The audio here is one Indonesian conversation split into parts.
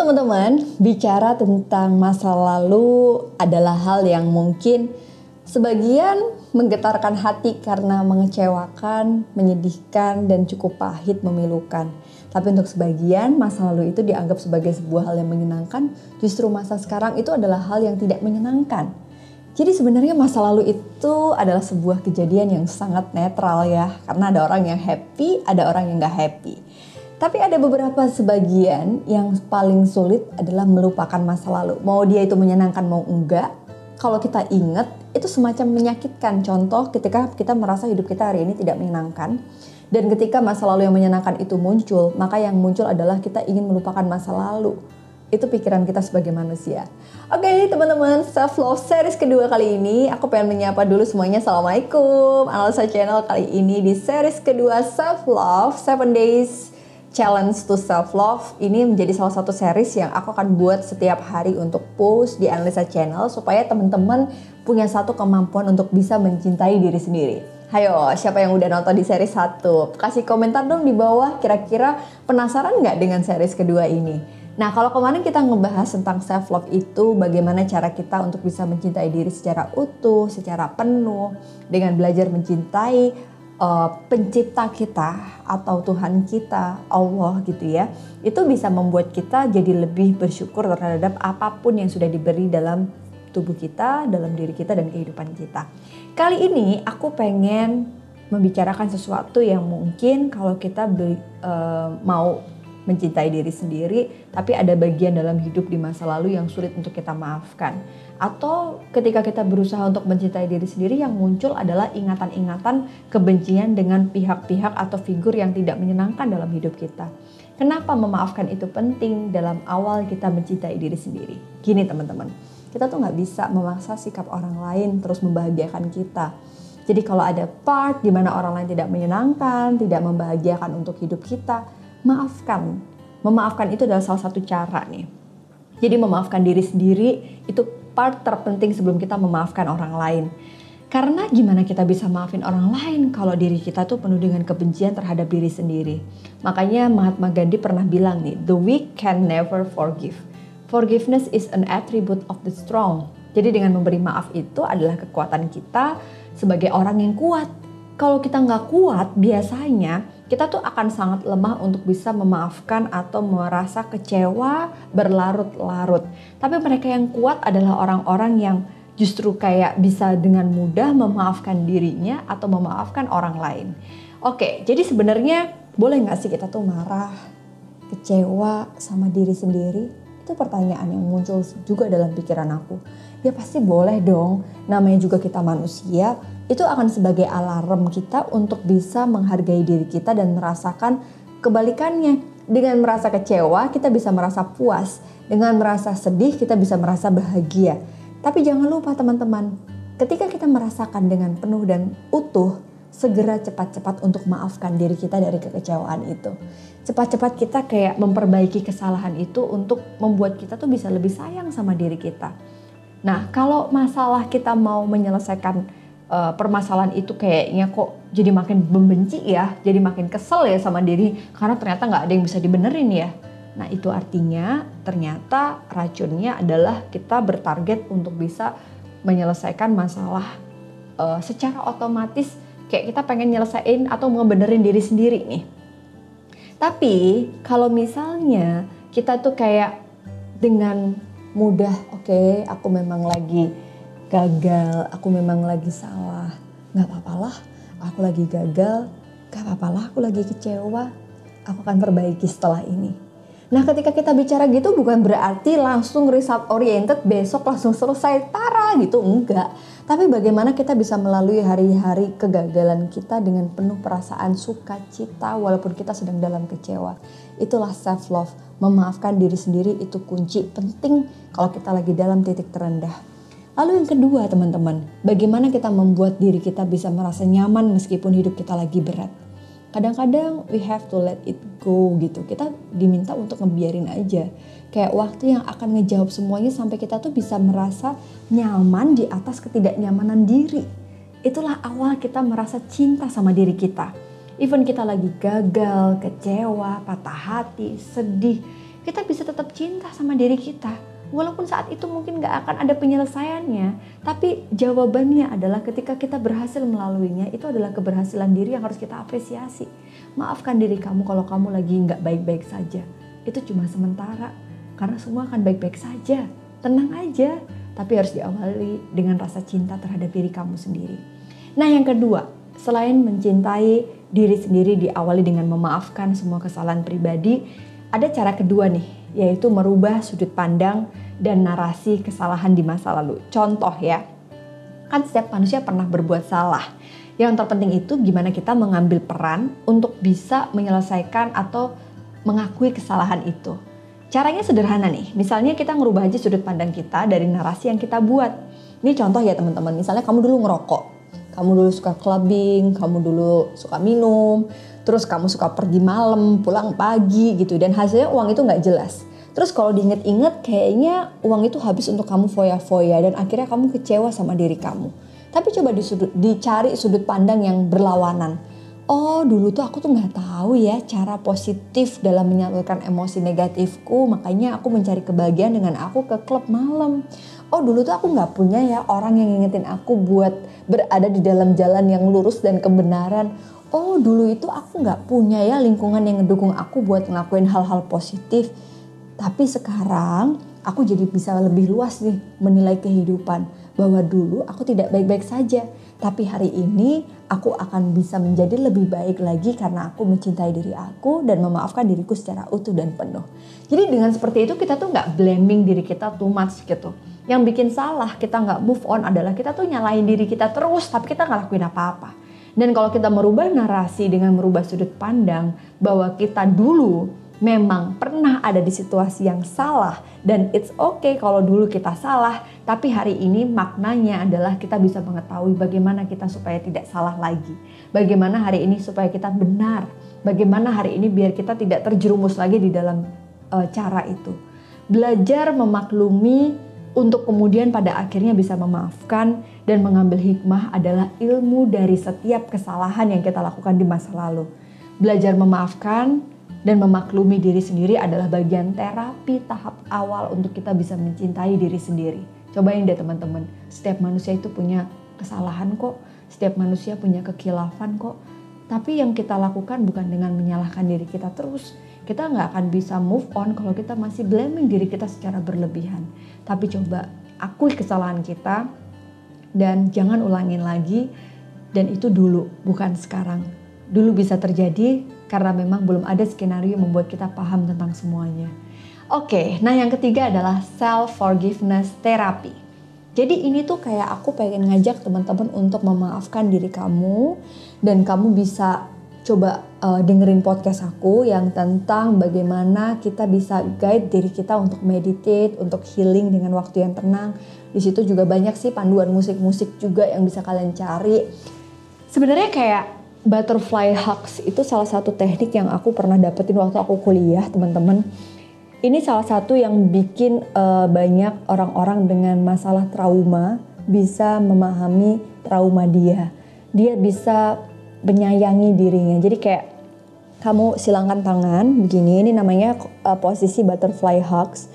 teman-teman, bicara tentang masa lalu adalah hal yang mungkin sebagian menggetarkan hati karena mengecewakan, menyedihkan, dan cukup pahit memilukan. Tapi untuk sebagian, masa lalu itu dianggap sebagai sebuah hal yang menyenangkan, justru masa sekarang itu adalah hal yang tidak menyenangkan. Jadi sebenarnya masa lalu itu adalah sebuah kejadian yang sangat netral ya, karena ada orang yang happy, ada orang yang gak happy. Tapi ada beberapa sebagian yang paling sulit adalah melupakan masa lalu. Mau dia itu menyenangkan mau enggak, kalau kita ingat itu semacam menyakitkan. Contoh ketika kita merasa hidup kita hari ini tidak menyenangkan. Dan ketika masa lalu yang menyenangkan itu muncul, maka yang muncul adalah kita ingin melupakan masa lalu. Itu pikiran kita sebagai manusia. Oke okay, teman-teman, self love series kedua kali ini aku pengen menyapa dulu semuanya. Assalamualaikum. Analisa channel kali ini di series kedua self love 7 days Challenge to Self Love ini menjadi salah satu series yang aku akan buat setiap hari untuk post di Analisa Channel supaya teman-teman punya satu kemampuan untuk bisa mencintai diri sendiri. Hayo, siapa yang udah nonton di series 1? Kasih komentar dong di bawah kira-kira penasaran nggak dengan series kedua ini? Nah, kalau kemarin kita ngebahas tentang self love itu bagaimana cara kita untuk bisa mencintai diri secara utuh, secara penuh, dengan belajar mencintai uh, pencipta kita atau Tuhan kita, Allah gitu ya, itu bisa membuat kita jadi lebih bersyukur terhadap apa pun yang sudah diberi dalam tubuh kita, dalam diri kita dan kehidupan kita. Kali ini aku pengen membicarakan sesuatu yang mungkin kalau kita be, uh, mau mencintai diri sendiri, tapi ada bagian dalam hidup di masa lalu yang sulit untuk kita maafkan. Atau ketika kita berusaha untuk mencintai diri sendiri yang muncul adalah ingatan-ingatan kebencian dengan pihak-pihak atau figur yang tidak menyenangkan dalam hidup kita. Kenapa memaafkan itu penting dalam awal kita mencintai diri sendiri? Gini teman-teman, kita tuh nggak bisa memaksa sikap orang lain terus membahagiakan kita. Jadi kalau ada part di mana orang lain tidak menyenangkan, tidak membahagiakan untuk hidup kita, maafkan. Memaafkan itu adalah salah satu cara nih. Jadi memaafkan diri sendiri itu part terpenting sebelum kita memaafkan orang lain. Karena gimana kita bisa maafin orang lain kalau diri kita tuh penuh dengan kebencian terhadap diri sendiri. Makanya Mahatma Gandhi pernah bilang nih, the weak can never forgive. Forgiveness is an attribute of the strong. Jadi dengan memberi maaf itu adalah kekuatan kita sebagai orang yang kuat. Kalau kita nggak kuat, biasanya kita tuh akan sangat lemah untuk bisa memaafkan atau merasa kecewa berlarut-larut. Tapi mereka yang kuat adalah orang-orang yang justru kayak bisa dengan mudah memaafkan dirinya atau memaafkan orang lain. Oke, jadi sebenarnya boleh nggak sih kita tuh marah, kecewa sama diri sendiri? Itu pertanyaan yang muncul juga dalam pikiran aku. Ya pasti boleh dong, namanya juga kita manusia, itu akan sebagai alarm kita untuk bisa menghargai diri kita dan merasakan kebalikannya. Dengan merasa kecewa, kita bisa merasa puas. Dengan merasa sedih, kita bisa merasa bahagia. Tapi jangan lupa teman-teman, ketika kita merasakan dengan penuh dan utuh, segera cepat-cepat untuk maafkan diri kita dari kekecewaan itu. Cepat-cepat kita kayak memperbaiki kesalahan itu untuk membuat kita tuh bisa lebih sayang sama diri kita. Nah, kalau masalah kita mau menyelesaikan uh, permasalahan itu kayaknya kok jadi makin membenci ya, jadi makin kesel ya sama diri karena ternyata nggak ada yang bisa dibenerin ya. Nah itu artinya ternyata racunnya adalah kita bertarget untuk bisa menyelesaikan masalah uh, secara otomatis kayak kita pengen nyelesain atau ngebenerin diri sendiri nih. Tapi kalau misalnya kita tuh kayak dengan mudah, oke okay, aku memang lagi gagal, aku memang lagi salah. Gak apa-apa lah, aku lagi gagal, gak apa-apa lah aku lagi kecewa. Aku akan perbaiki setelah ini. Nah ketika kita bicara gitu bukan berarti langsung result oriented besok langsung selesai tara gitu enggak. Tapi bagaimana kita bisa melalui hari-hari kegagalan kita dengan penuh perasaan sukacita walaupun kita sedang dalam kecewa. Itulah self love. Memaafkan diri sendiri itu kunci penting kalau kita lagi dalam titik terendah. Lalu yang kedua teman-teman, bagaimana kita membuat diri kita bisa merasa nyaman meskipun hidup kita lagi berat. Kadang-kadang we have to let it go gitu. Kita diminta untuk ngebiarin aja. Kayak waktu yang akan ngejawab semuanya sampai kita tuh bisa merasa nyaman di atas ketidaknyamanan diri. Itulah awal kita merasa cinta sama diri kita. Even kita lagi gagal, kecewa, patah hati, sedih, kita bisa tetap cinta sama diri kita. Walaupun saat itu mungkin gak akan ada penyelesaiannya, tapi jawabannya adalah ketika kita berhasil melaluinya, itu adalah keberhasilan diri yang harus kita apresiasi. Maafkan diri kamu kalau kamu lagi nggak baik-baik saja. Itu cuma sementara, karena semua akan baik-baik saja. Tenang aja, tapi harus diawali dengan rasa cinta terhadap diri kamu sendiri. Nah yang kedua, selain mencintai diri sendiri diawali dengan memaafkan semua kesalahan pribadi, ada cara kedua nih, yaitu merubah sudut pandang dan narasi kesalahan di masa lalu. Contoh ya, kan setiap manusia pernah berbuat salah. Yang terpenting itu gimana kita mengambil peran untuk bisa menyelesaikan atau mengakui kesalahan itu. Caranya sederhana nih, misalnya kita ngerubah aja sudut pandang kita dari narasi yang kita buat. Ini contoh ya teman-teman, misalnya kamu dulu ngerokok, kamu dulu suka clubbing, kamu dulu suka minum, terus kamu suka pergi malam, pulang pagi gitu, dan hasilnya uang itu nggak jelas. Terus kalau diinget-inget kayaknya uang itu habis untuk kamu foya-foya dan akhirnya kamu kecewa sama diri kamu. Tapi coba disudut, dicari sudut pandang yang berlawanan. Oh dulu tuh aku tuh nggak tahu ya cara positif dalam menyalurkan emosi negatifku makanya aku mencari kebahagiaan dengan aku ke klub malam. Oh dulu tuh aku nggak punya ya orang yang ngingetin aku buat berada di dalam jalan yang lurus dan kebenaran oh dulu itu aku nggak punya ya lingkungan yang ngedukung aku buat ngelakuin hal-hal positif. Tapi sekarang aku jadi bisa lebih luas nih menilai kehidupan. Bahwa dulu aku tidak baik-baik saja. Tapi hari ini aku akan bisa menjadi lebih baik lagi karena aku mencintai diri aku dan memaafkan diriku secara utuh dan penuh. Jadi dengan seperti itu kita tuh nggak blaming diri kita too much gitu. Yang bikin salah kita nggak move on adalah kita tuh nyalahin diri kita terus tapi kita nggak lakuin apa-apa. Dan kalau kita merubah narasi dengan merubah sudut pandang bahwa kita dulu memang pernah ada di situasi yang salah dan it's okay kalau dulu kita salah, tapi hari ini maknanya adalah kita bisa mengetahui bagaimana kita supaya tidak salah lagi. Bagaimana hari ini supaya kita benar. Bagaimana hari ini biar kita tidak terjerumus lagi di dalam uh, cara itu. Belajar memaklumi untuk kemudian pada akhirnya bisa memaafkan dan mengambil hikmah adalah ilmu dari setiap kesalahan yang kita lakukan di masa lalu. Belajar memaafkan dan memaklumi diri sendiri adalah bagian terapi tahap awal untuk kita bisa mencintai diri sendiri. Cobain deh teman-teman, setiap manusia itu punya kesalahan kok, setiap manusia punya kekilafan kok. Tapi yang kita lakukan bukan dengan menyalahkan diri kita terus, kita nggak akan bisa move on kalau kita masih blaming diri kita secara berlebihan. Tapi coba akui kesalahan kita dan jangan ulangin lagi dan itu dulu bukan sekarang. Dulu bisa terjadi karena memang belum ada skenario membuat kita paham tentang semuanya. Oke, nah yang ketiga adalah self forgiveness therapy. Jadi ini tuh kayak aku pengen ngajak teman-teman untuk memaafkan diri kamu dan kamu bisa coba uh, dengerin podcast aku yang tentang bagaimana kita bisa guide diri kita untuk meditate, untuk healing dengan waktu yang tenang. Di situ juga banyak sih panduan musik-musik juga yang bisa kalian cari. Sebenarnya kayak butterfly hugs itu salah satu teknik yang aku pernah dapetin waktu aku kuliah, teman-teman. Ini salah satu yang bikin uh, banyak orang-orang dengan masalah trauma bisa memahami trauma dia. Dia bisa menyayangi dirinya. Jadi kayak kamu silangkan tangan begini, ini namanya uh, posisi butterfly hugs.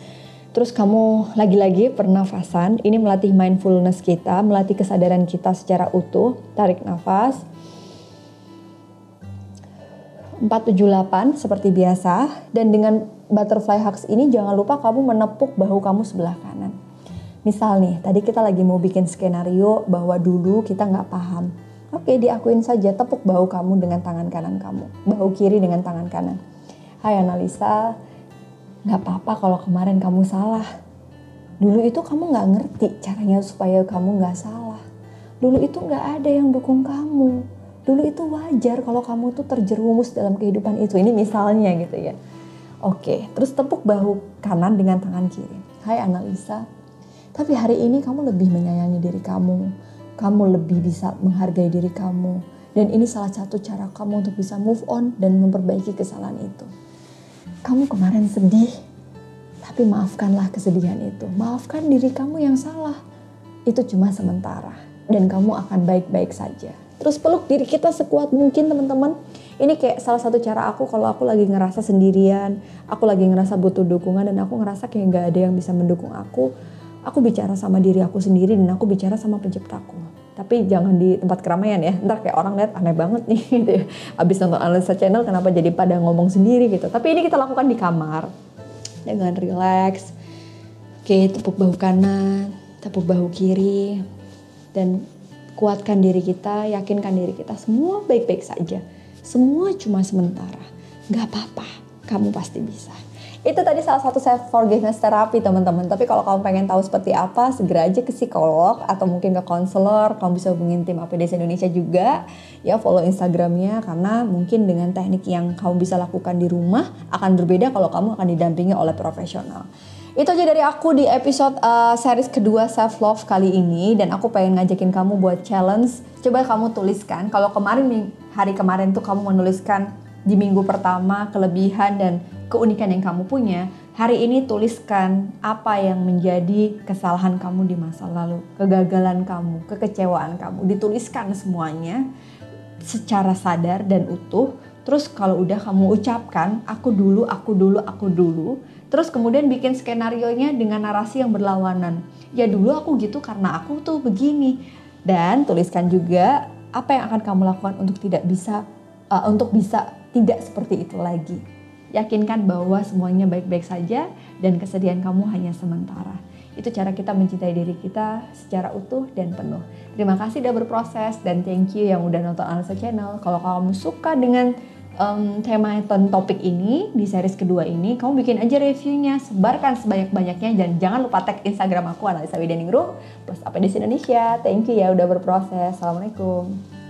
Terus kamu lagi-lagi pernafasan, ini melatih mindfulness kita, melatih kesadaran kita secara utuh. Tarik nafas. 478 seperti biasa dan dengan butterfly hugs ini jangan lupa kamu menepuk bahu kamu sebelah kanan. Misal nih, tadi kita lagi mau bikin skenario bahwa dulu kita nggak paham Oke, diakuin saja tepuk bahu kamu dengan tangan kanan kamu, bahu kiri dengan tangan kanan. Hai Analisa, nggak apa-apa kalau kemarin kamu salah. Dulu itu kamu nggak ngerti caranya supaya kamu nggak salah. Dulu itu nggak ada yang dukung kamu. Dulu itu wajar kalau kamu tuh terjerumus dalam kehidupan itu. Ini misalnya gitu ya. Oke, terus tepuk bahu kanan dengan tangan kiri. Hai Analisa, tapi hari ini kamu lebih menyayangi diri kamu kamu lebih bisa menghargai diri kamu. Dan ini salah satu cara kamu untuk bisa move on dan memperbaiki kesalahan itu. Kamu kemarin sedih, tapi maafkanlah kesedihan itu. Maafkan diri kamu yang salah. Itu cuma sementara dan kamu akan baik-baik saja. terus peluk diri kita sekuat mungkin teman-teman ini kayak salah satu cara aku kalau aku lagi ngerasa sendirian aku lagi ngerasa butuh dukungan dan aku ngerasa kayak nggak ada yang bisa mendukung aku aku bicara sama diri aku sendiri dan aku bicara sama penciptaku. Tapi jangan di tempat keramaian ya. Ntar kayak orang lihat aneh banget nih gitu ya. Abis nonton analisa channel kenapa jadi pada ngomong sendiri gitu? Tapi ini kita lakukan di kamar. Dengan relax. Oke tepuk bahu kanan tepuk bahu kiri. Dan kuatkan diri kita yakinkan diri kita semua baik-baik saja. Semua cuma sementara. Nggak apa-apa. Kamu pasti bisa itu tadi salah satu self forgiveness terapi teman-teman. Tapi kalau kamu pengen tahu seperti apa, segera aja ke psikolog atau mungkin ke konselor. Kamu bisa hubungin tim APDC Indonesia juga. Ya follow Instagramnya karena mungkin dengan teknik yang kamu bisa lakukan di rumah akan berbeda kalau kamu akan didampingi oleh profesional. Itu aja dari aku di episode uh, series kedua self love kali ini dan aku pengen ngajakin kamu buat challenge. Coba kamu tuliskan kalau kemarin hari kemarin tuh kamu menuliskan di minggu pertama kelebihan dan keunikan yang kamu punya, hari ini tuliskan apa yang menjadi kesalahan kamu di masa lalu, kegagalan kamu, kekecewaan kamu, dituliskan semuanya secara sadar dan utuh. Terus kalau udah kamu ucapkan, aku dulu, aku dulu, aku dulu. Terus kemudian bikin skenario-nya dengan narasi yang berlawanan. Ya dulu aku gitu karena aku tuh begini. Dan tuliskan juga apa yang akan kamu lakukan untuk tidak bisa uh, untuk bisa tidak seperti itu lagi. Yakinkan bahwa semuanya baik-baik saja dan kesedihan kamu hanya sementara. Itu cara kita mencintai diri kita secara utuh dan penuh. Terima kasih udah berproses dan thank you yang udah nonton Analisa Channel. Kalau kamu suka dengan um, tema dan topik ini di series kedua ini, kamu bikin aja reviewnya, sebarkan sebanyak-banyaknya dan jangan lupa tag Instagram aku Analisa Wideningrum plus APDC Indonesia. Thank you ya udah berproses. Assalamualaikum.